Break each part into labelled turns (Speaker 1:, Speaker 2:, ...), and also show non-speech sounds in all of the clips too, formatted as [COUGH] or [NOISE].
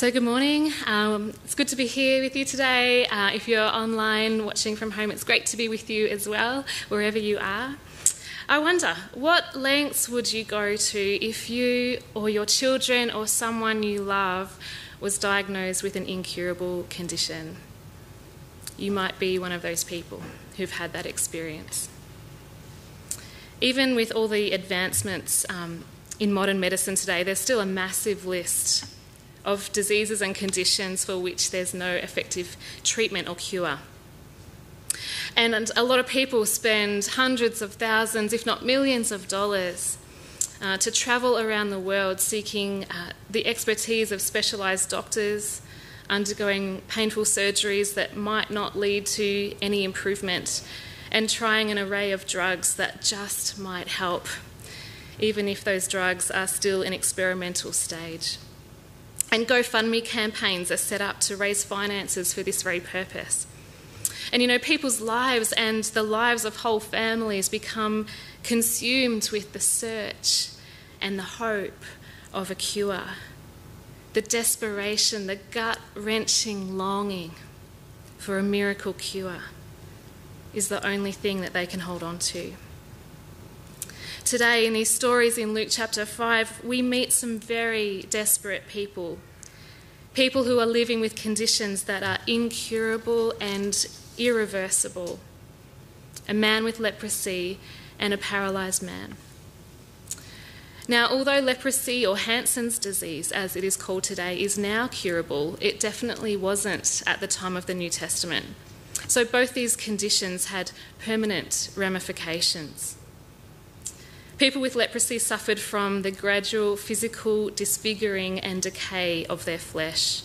Speaker 1: So, good morning. Um, it's good to be here with you today. Uh, if you're online watching from home, it's great to be with you as well, wherever you are. I wonder, what lengths would you go to if you or your children or someone you love was diagnosed with an incurable condition? You might be one of those people who've had that experience. Even with all the advancements um, in modern medicine today, there's still a massive list of diseases and conditions for which there's no effective treatment or cure. And a lot of people spend hundreds of thousands, if not millions, of dollars uh, to travel around the world seeking uh, the expertise of specialised doctors, undergoing painful surgeries that might not lead to any improvement, and trying an array of drugs that just might help, even if those drugs are still in experimental stage. And GoFundMe campaigns are set up to raise finances for this very purpose. And you know, people's lives and the lives of whole families become consumed with the search and the hope of a cure, the desperation, the gut wrenching longing for a miracle cure is the only thing that they can hold on to. Today, in these stories in Luke chapter 5, we meet some very desperate people. People who are living with conditions that are incurable and irreversible. A man with leprosy and a paralysed man. Now, although leprosy or Hansen's disease, as it is called today, is now curable, it definitely wasn't at the time of the New Testament. So both these conditions had permanent ramifications. People with leprosy suffered from the gradual physical disfiguring and decay of their flesh,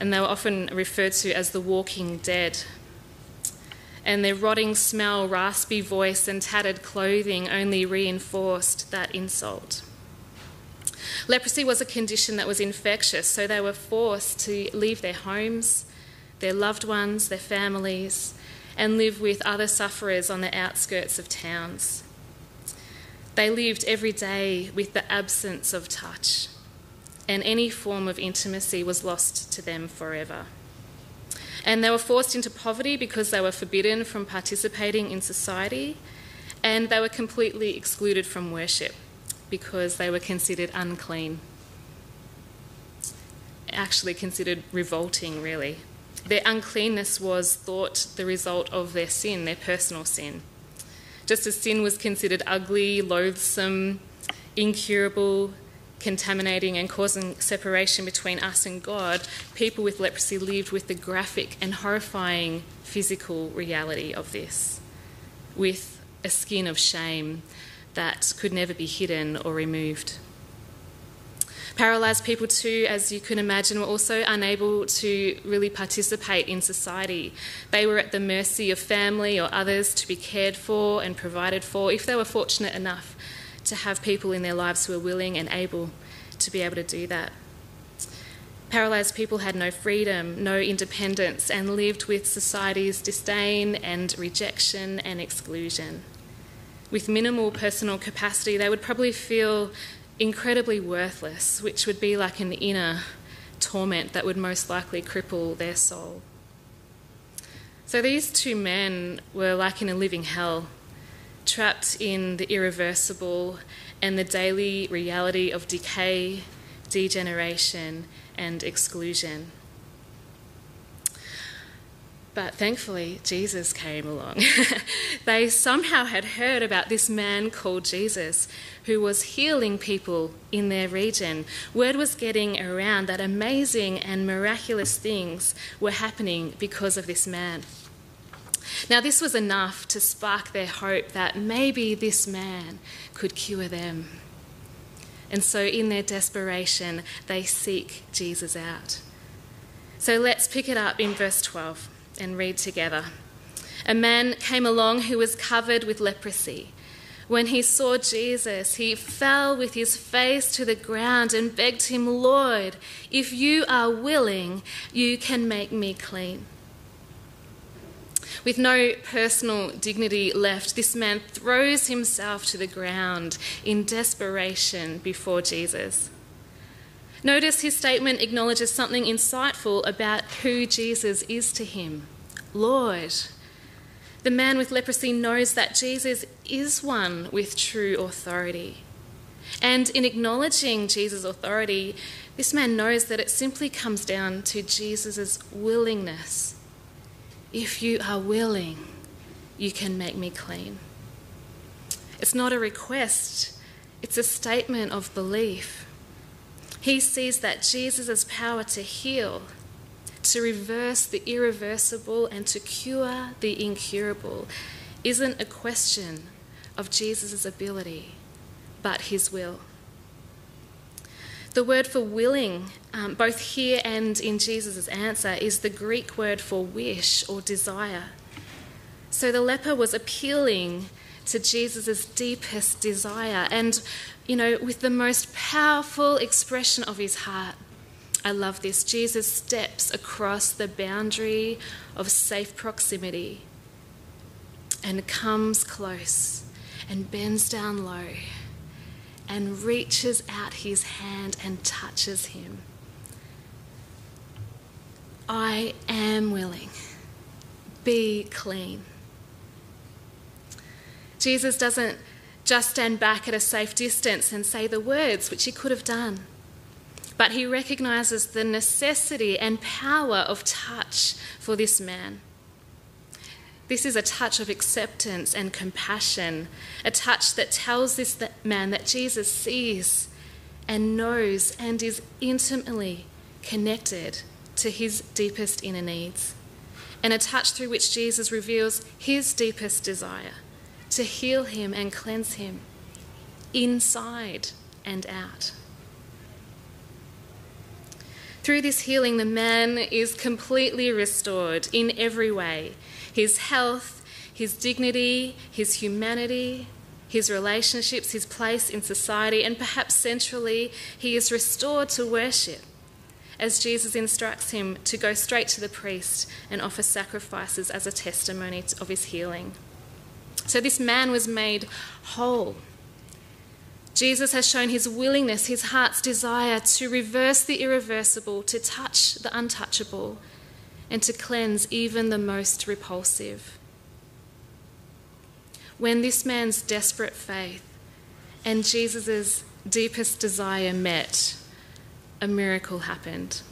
Speaker 1: and they were often referred to as the walking dead. And their rotting smell, raspy voice, and tattered clothing only reinforced that insult. Leprosy was a condition that was infectious, so they were forced to leave their homes, their loved ones, their families, and live with other sufferers on the outskirts of towns. They lived every day with the absence of touch, and any form of intimacy was lost to them forever. And they were forced into poverty because they were forbidden from participating in society, and they were completely excluded from worship because they were considered unclean. Actually, considered revolting, really. Their uncleanness was thought the result of their sin, their personal sin. Just as sin was considered ugly, loathsome, incurable, contaminating, and causing separation between us and God, people with leprosy lived with the graphic and horrifying physical reality of this, with a skin of shame that could never be hidden or removed. Paralysed people, too, as you can imagine, were also unable to really participate in society. They were at the mercy of family or others to be cared for and provided for, if they were fortunate enough to have people in their lives who were willing and able to be able to do that. Paralysed people had no freedom, no independence, and lived with society's disdain and rejection and exclusion. With minimal personal capacity, they would probably feel incredibly worthless, which would be like an inner torment that would most likely cripple their soul. So these two men were like in a living hell, trapped in the irreversible and the daily reality of decay, degeneration, and exclusion. But thankfully, Jesus came along. [LAUGHS] they somehow had heard about this man called Jesus who was healing people in their region. Word was getting around that amazing and miraculous things were happening because of this man. Now, this was enough to spark their hope that maybe this man could cure them. And so, in their desperation, they seek Jesus out. So, let's pick it up in verse 12 and read together. A man came along who was covered with leprosy. When he saw Jesus, he fell with his face to the ground and begged him, Lord, if you are willing, you can make me clean. With no personal dignity left, this man throws himself to the ground in desperation before Jesus. Notice his statement acknowledges something insightful about who Jesus is to him Lord. The man with leprosy knows that Jesus is one with true authority. And in acknowledging Jesus' authority, this man knows that it simply comes down to Jesus' willingness. If you are willing, you can make me clean. It's not a request, it's a statement of belief. He sees that Jesus' power to heal, to reverse the irreversible, and to cure the incurable isn't a question of Jesus' ability, but his will. The word for willing, um, both here and in Jesus' answer, is the Greek word for wish or desire. So the leper was appealing to Jesus' deepest desire and, you know, with the most powerful expression of his heart. I love this. Jesus steps across the boundary of safe proximity and comes close and bends down low and reaches out his hand and touches him. I am willing. Be clean. Jesus doesn't just stand back at a safe distance and say the words, which he could have done, but he recognizes the necessity and power of touch for this man. This is a touch of acceptance and compassion, a touch that tells this man that Jesus sees and knows and is intimately connected to his deepest inner needs, and a touch through which Jesus reveals his deepest desire to heal him and cleanse him inside and out. Through this healing, the man is completely restored in every way his health, his dignity, his humanity, his relationships, his place in society, and perhaps centrally, he is restored to worship as Jesus instructs him to go straight to the priest and offer sacrifices as a testimony of his healing. So this man was made whole. Jesus has shown his willingness, his heart's desire to reverse the irreversible, to touch the untouchable, and to cleanse even the most repulsive. When this man's desperate faith and Jesus' deepest desire met, a miracle happened.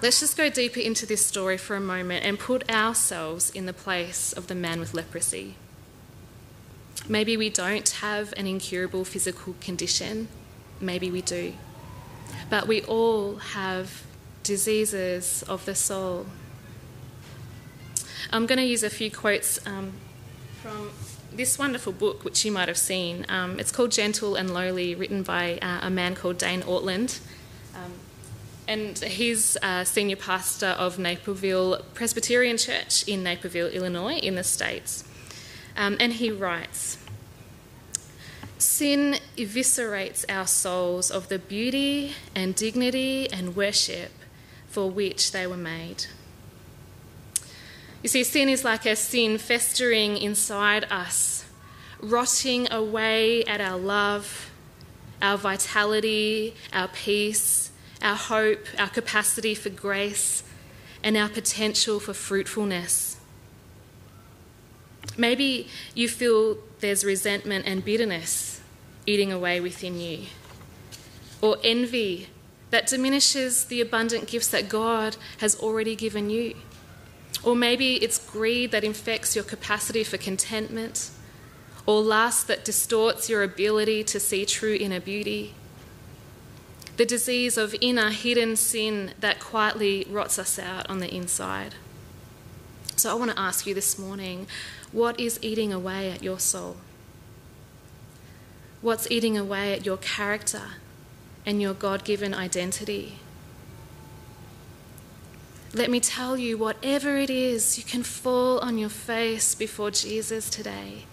Speaker 1: Let's just go deeper into this story for a moment and put ourselves in the place of the man with leprosy. Maybe we don't have an incurable physical condition, maybe we do. But we all have diseases of the soul. I'm going to use a few quotes um, from this wonderful book, which you might have seen. Um, it's called Gentle and Lowly, written by uh, a man called Dane Ortlund. Um, and he's uh, senior pastor of Naperville Presbyterian Church in Naperville, Illinois, in the States. Um, and he writes Sin eviscerates our souls of the beauty and dignity and worship for which they were made. You see, sin is like a sin festering inside us, rotting away at our love, our vitality, our peace, our hope, our capacity for grace, and our potential for fruitfulness. Maybe you feel there's resentment and bitterness eating away within you, or envy that diminishes the abundant gifts that God has already given you. Or maybe it's greed that infects your capacity for contentment, or lust that distorts your ability to see true inner beauty the disease of inner hidden sin that quietly rots us out on the inside. So I want to ask you this morning what is eating away at your soul? What's eating away at your character and your God given identity? Let me tell you, whatever it is, you can fall on your face before Jesus today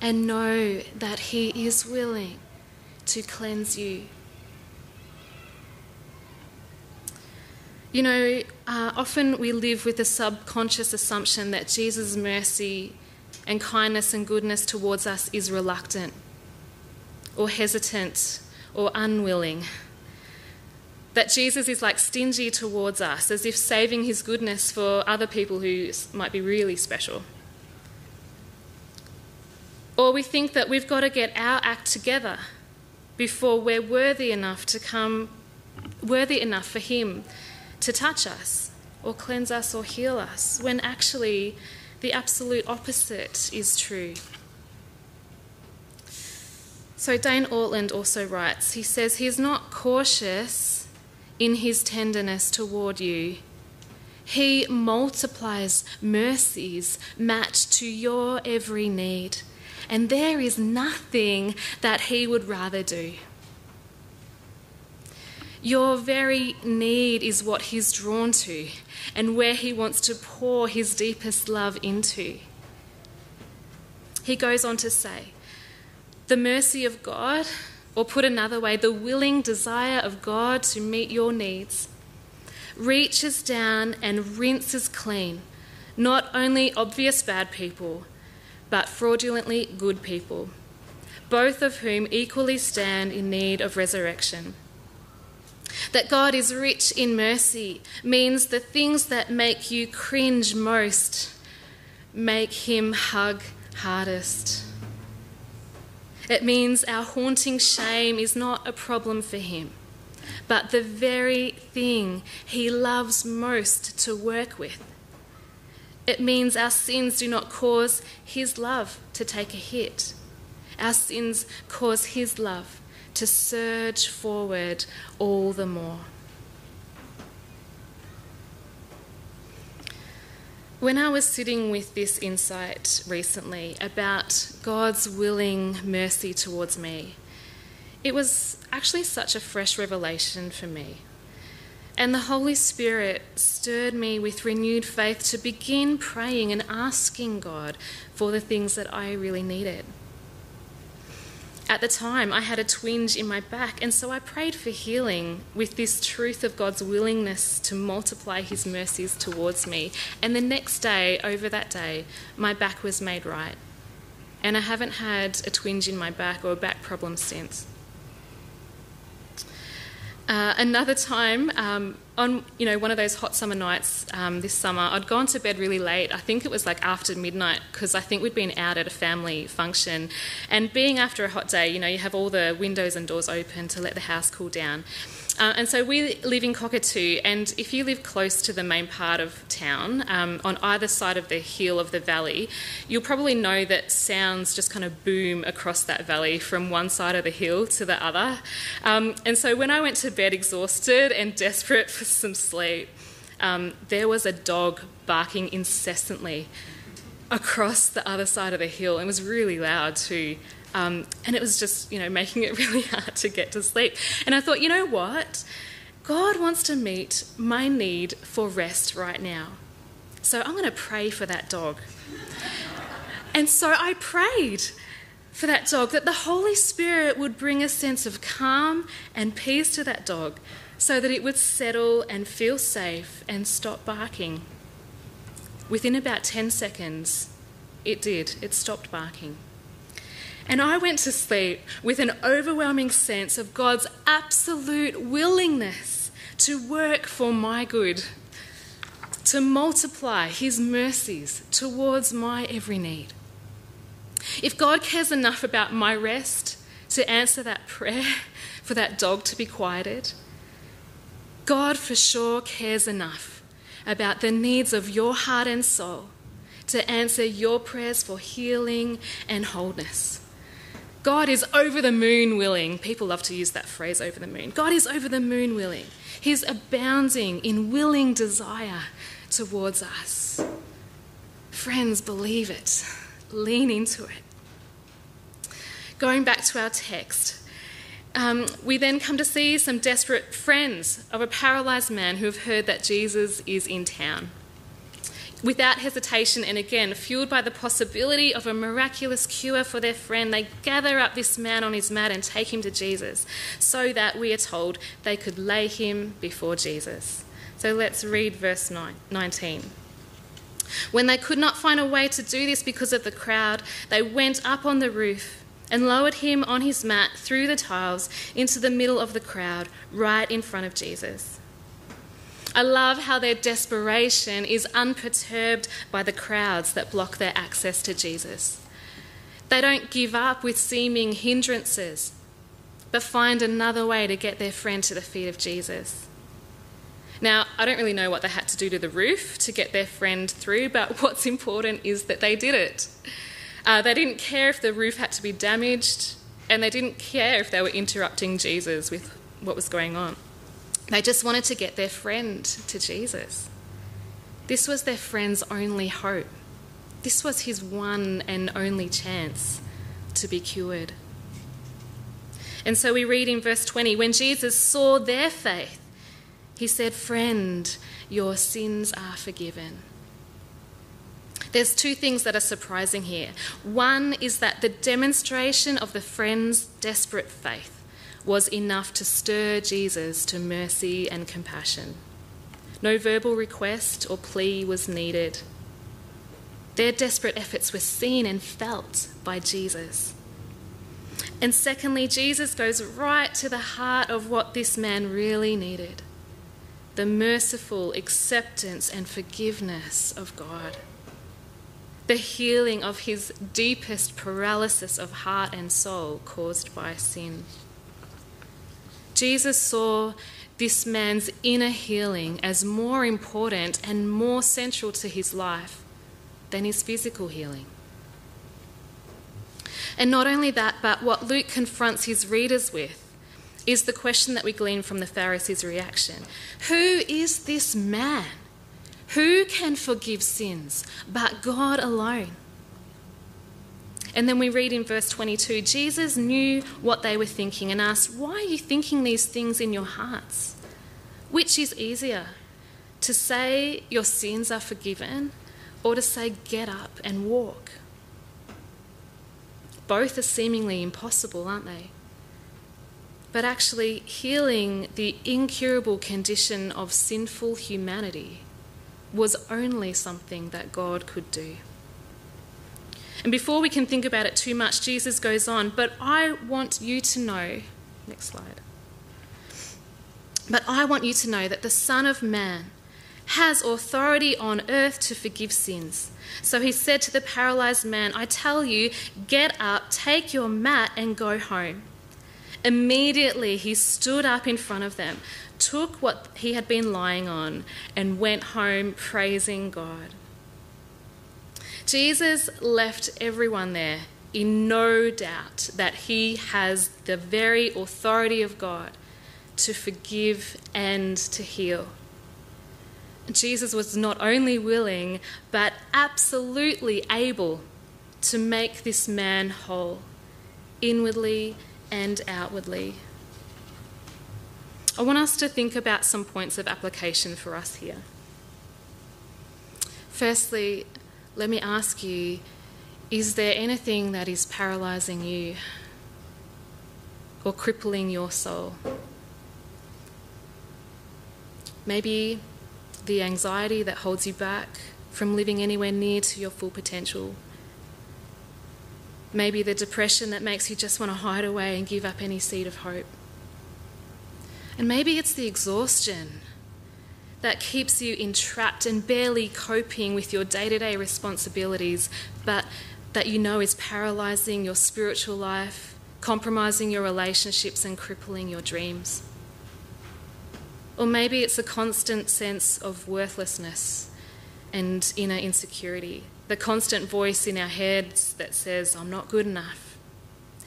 Speaker 1: and know that He is willing to cleanse you You know, uh, often we live with a subconscious assumption that Jesus' mercy and kindness and goodness towards us is reluctant or hesitant or unwilling. That Jesus is like stingy towards us, as if saving his goodness for other people who might be really special. Or we think that we've got to get our act together before we're worthy enough to come, worthy enough for him to touch us or cleanse us or heal us, when actually the absolute opposite is true. So Dane Ortlund also writes, he says, He's not cautious in his tenderness toward you. He multiplies mercies matched to your every need, and there is nothing that he would rather do. Your very need is what he's drawn to and where he wants to pour his deepest love into. He goes on to say, the mercy of God, or put another way, the willing desire of God to meet your needs, reaches down and rinses clean not only obvious bad people, but fraudulently good people, both of whom equally stand in need of resurrection. That God is rich in mercy means the things that make you cringe most make him hug hardest. It means our haunting shame is not a problem for him, but the very thing he loves most to work with. It means our sins do not cause his love to take a hit. Our sins cause his love to surge forward all the more. When I was sitting with this insight recently about God's willing mercy towards me, it was actually such a fresh revelation for me. And the Holy Spirit stirred me with renewed faith to begin praying and asking God for the things that I really needed. At the time, I had a twinge in my back, and so I prayed for healing with this truth of God's willingness to multiply His mercies towards me. And the next day, over that day, my back was made right. And I haven't had a twinge in my back or a back problem since. Uh, another time, um, on you know one of those hot summer nights um, this summer, I'd gone to bed really late. I think it was like after midnight because I think we'd been out at a family function, and being after a hot day, you know, you have all the windows and doors open to let the house cool down. Uh, and so we live in Cockatoo, and if you live close to the main part of town, um, on either side of the hill of the valley, you'll probably know that sounds just kind of boom across that valley from one side of the hill to the other. Um, and so when I went to bed exhausted and [LAUGHS] desperate for some sleep, um, there was a dog barking incessantly across the other side of the hill. It was really loud too. Um, and it was just, you know, making it [LAUGHS] really hard to get to sleep. And I thought, you know what? God wants to meet my need for rest right now. So I'm going to pray for that dog. and so I prayed for that dog that the Holy Spirit would bring a sense of calm and peace to that dog so that it would settle and feel safe and stop barking. Within about 10 seconds, it did. It stopped barking. And I went to sleep with an overwhelming sense of God's absolute willingness to work for my good, to multiply His mercies towards my every need. If God cares enough about my rest to answer that prayer [LAUGHS] for that dog to be quieted, God for sure cares enough about the needs of your heart and soul to answer your prayers for healing and wholeness. God is over the moon willing. People love to use that phrase, over the moon. God is over the moon willing. He's abounding in willing desire towards us. Friends, believe it, lean into it. Going back to our text, um, we then come to see some desperate friends of a paralyzed man who have heard that Jesus is in town without hesitation, and again, fueled by the possibility of a miraculous cure for their friend, they gather up this man on his mat and take him to Jesus, so that we are told they could lay him before Jesus. So let's read verse 19. When they could not find a way to do this because of the crowd, they went up on the roof and lowered him on his mat through the tiles into the middle of the crowd, right in front of Jesus. I love how their desperation is unperturbed by the crowds that block their access to Jesus. They don't give up with seeming hindrances, but find another way to get their friend to the feet of Jesus. Now, I don't really know what they had to do to the roof to get their friend through, but [LAUGHS] what's important is that they did it. Uh, they didn't care if the roof had to be damaged, and they didn't care if they were interrupting Jesus with what was going on. They just wanted to get their friend to Jesus. This was their friend's only hope. This was his one and only chance to be cured. And so we read in verse 20 when Jesus saw their faith, he said, Friend, your sins are forgiven. There's two things that are surprising here. One is that the demonstration of the friend's desperate faith was enough to stir Jesus to mercy and compassion. No verbal request or plea was needed. Their desperate efforts were seen and felt by Jesus. And secondly, Jesus goes right to the heart of what this man really needed the merciful acceptance and forgiveness of God the healing of his deepest paralysis of heart and soul caused by sin. Jesus saw this man's inner healing as more important and more central to his life than his physical healing. And not only that, but what Luke confronts his readers with is the question that we glean from the Pharisees' reaction Who is this man? Who can forgive sins but God alone? And then we read in verse 22 Jesus knew what they were thinking and asked, Why are you thinking these things in your hearts? Which is easier, to say your sins are forgiven or to say get up and walk? Both are seemingly impossible, aren't they? But actually, healing the incurable condition of sinful humanity was only something that God could do. And before we can think about it too much, Jesus goes on, but I want you to know, next slide. But I want you to know that the Son of Man has authority on earth to forgive sins. So he said to the paralyzed man, I tell you, get up, take your mat, and go home. Immediately he stood up in front of them took what he had been lying on and went home praising God. Jesus left everyone there in no doubt that he has the very authority of God to forgive and to heal. Jesus was not only willing, but absolutely able to make this man whole, inwardly and outwardly. I want us to think about some points of application for us here. Firstly, let me ask you is there anything that is paralyzing you or crippling your soul? Maybe the anxiety that holds you back from living anywhere near to your full potential. Maybe the depression that makes you just want to hide away and give up any seed of hope. And maybe it's the exhaustion that keeps you entrapped and barely coping with your day to day responsibilities, but that you know is paralyzing your spiritual life, compromising your relationships, and crippling your dreams. Or maybe it's a constant sense of worthlessness and inner insecurity, the constant voice in our heads that says, I'm not good enough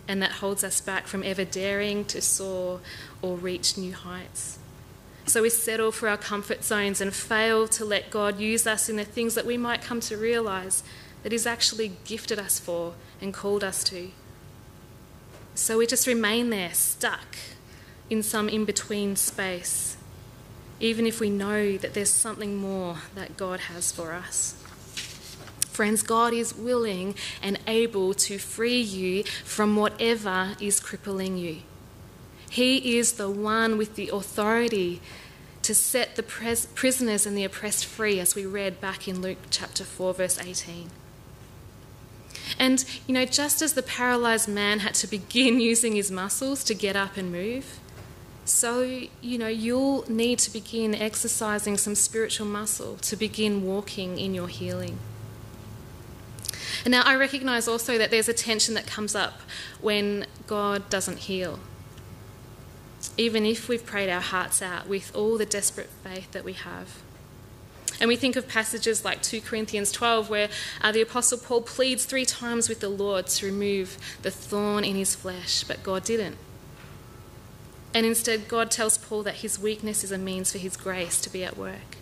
Speaker 1: and that holds us back from ever daring to soar or reach new heights. So we settle for our comfort zones and fail to let God use us in the things that we might come to realize that He's actually gifted us for and called us to. So we just remain there, stuck in some in between space, even if we know that there's something more that God has for us. Friends, God is willing and able to free you from whatever is crippling you. He is the one with the authority to set the pres- prisoners and the oppressed free, as we read back in Luke chapter 4, verse 18. And, you know, just as the paralyzed man had to begin [LAUGHS] using his muscles to get up and move, so, you know, you'll need to begin exercising some spiritual muscle to begin walking in your healing. And now I recognize also that there's a tension that comes up when God doesn't heal. Even if we've prayed our hearts out with all the desperate faith that we have. And we think of passages like 2 Corinthians 12, where uh, the Apostle Paul pleads three times with the Lord to remove the thorn in his flesh, but God didn't. And instead, God tells Paul that his weakness is a means for his grace to be at work.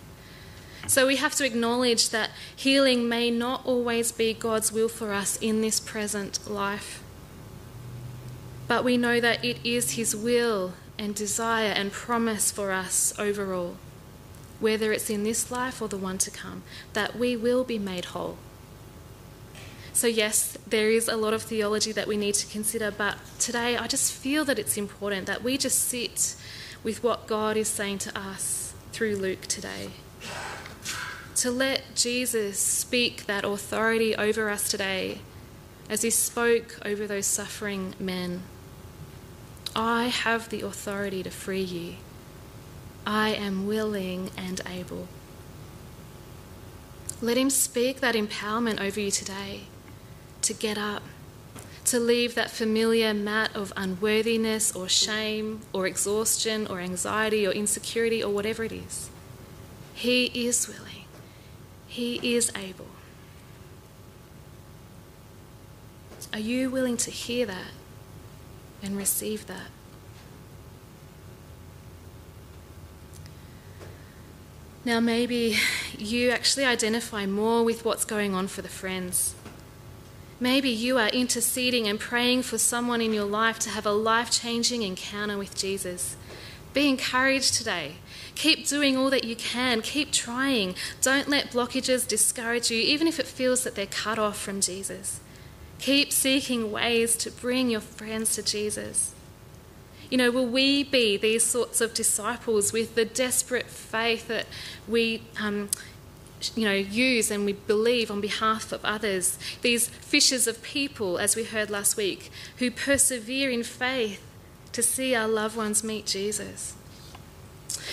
Speaker 1: So we have to acknowledge that healing may not always be God's will for us in this present life. But we know that it is His will and desire and promise for us overall, whether it's in this life or the one to come, that we will be made whole. So, yes, there is a lot of theology that we need to consider, but today I just feel that it's important that we just sit with what God is saying to us through Luke today to let Jesus speak that authority over us today as he spoke over those suffering men. I have the authority to free you. I am willing and able. Let him speak that empowerment over you today to get up, to leave that familiar mat of unworthiness or shame or exhaustion or anxiety or insecurity or whatever it is. He is willing. He is able. Are you willing to hear that and receive that? Now, maybe you actually identify more with what's going on for the friends. Maybe you are interceding and praying for someone in your life to have a life changing encounter with Jesus. Be encouraged today Keep doing all that you can. Keep trying. Don't let blockages discourage you, even if it feels that they're cut off from Jesus. Keep seeking ways to bring your friends to Jesus. You know, will we be these sorts of disciples with the desperate faith that we, um, you know, use and we believe on behalf of others? These fishers of people, as we heard last week, who persevere in faith to see our loved ones meet Jesus.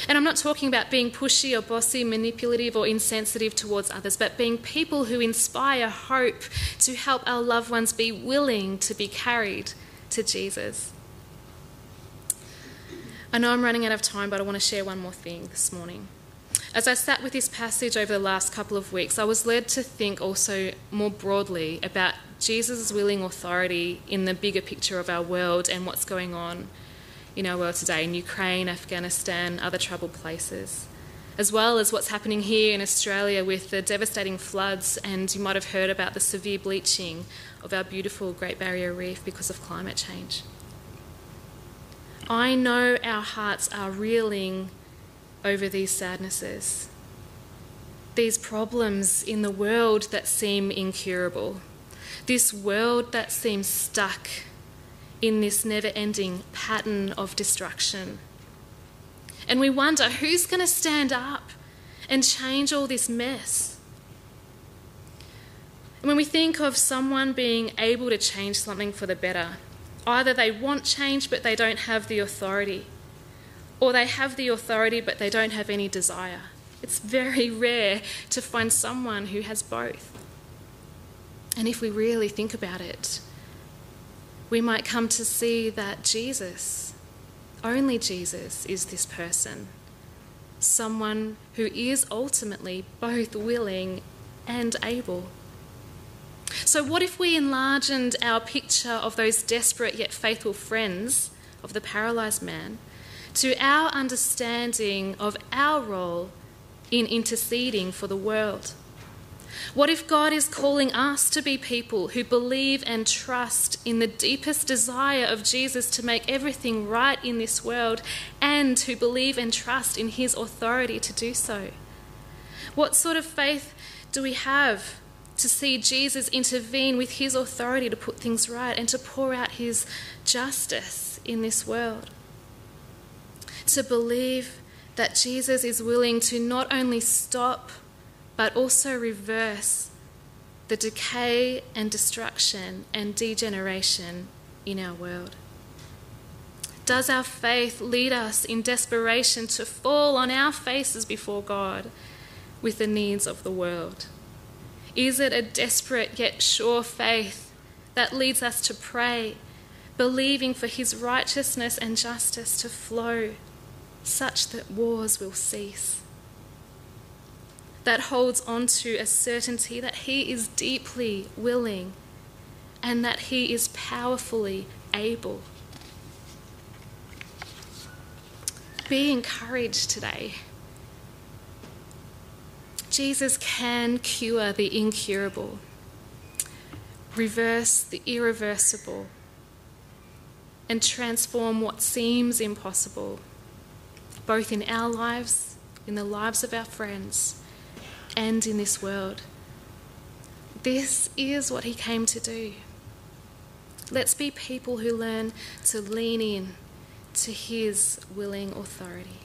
Speaker 1: And I'm not talking about being pushy or bossy, manipulative or insensitive towards others, but being people who inspire hope to help our loved ones be willing to be carried to Jesus. I know I'm running out of time, but I want to share one more thing this morning. As I sat with this passage over the last couple of weeks, I was led to think also more broadly about Jesus' willing authority in the bigger picture of our world and what's going on in our world today in Ukraine, Afghanistan, other troubled places, as well as what's happening here in Australia with the devastating floods. And you might have heard about the severe bleaching of our beautiful Great Barrier Reef because of climate change. I know our hearts are reeling over these sadnesses, these problems in the world that seem incurable, this world that seems stuck in this never ending pattern of destruction. And we wonder who's going to stand up and change all this mess? And when we think of someone being able to change something for the better, either they want change but they don't have the authority, or they have the authority but they don't have any desire. It's very [LAUGHS] rare to find someone who has both. And if we really think about it, we might come to see that Jesus, only Jesus, is this person. Someone who is ultimately both willing and able. So, what if we enlarged our picture of those desperate yet faithful friends of the paralysed man to our understanding of our role in interceding for the world? What if God is calling us to be people who believe and trust in the deepest desire of Jesus to make everything right in this world and who believe and trust in his authority to do so? What sort of faith do we have to see Jesus intervene with his authority to put things right and to pour out his justice in this world? To believe that Jesus is willing to not only stop but also reverse the decay and destruction and degeneration in our world? Does our faith lead us in desperation to fall on our faces before God with the needs of the world? Is it a desperate yet sure faith that leads us to pray, believing for His righteousness and justice to flow such that wars will cease? That holds on to a certainty that He is deeply willing and that He is powerfully able. Be encouraged today. Jesus can cure the incurable, reverse the irreversible, and transform what seems impossible, both in our lives, in the lives of our friends, and in this world. This is what he came to do. Let's be people who learn to lean in to his willing authority.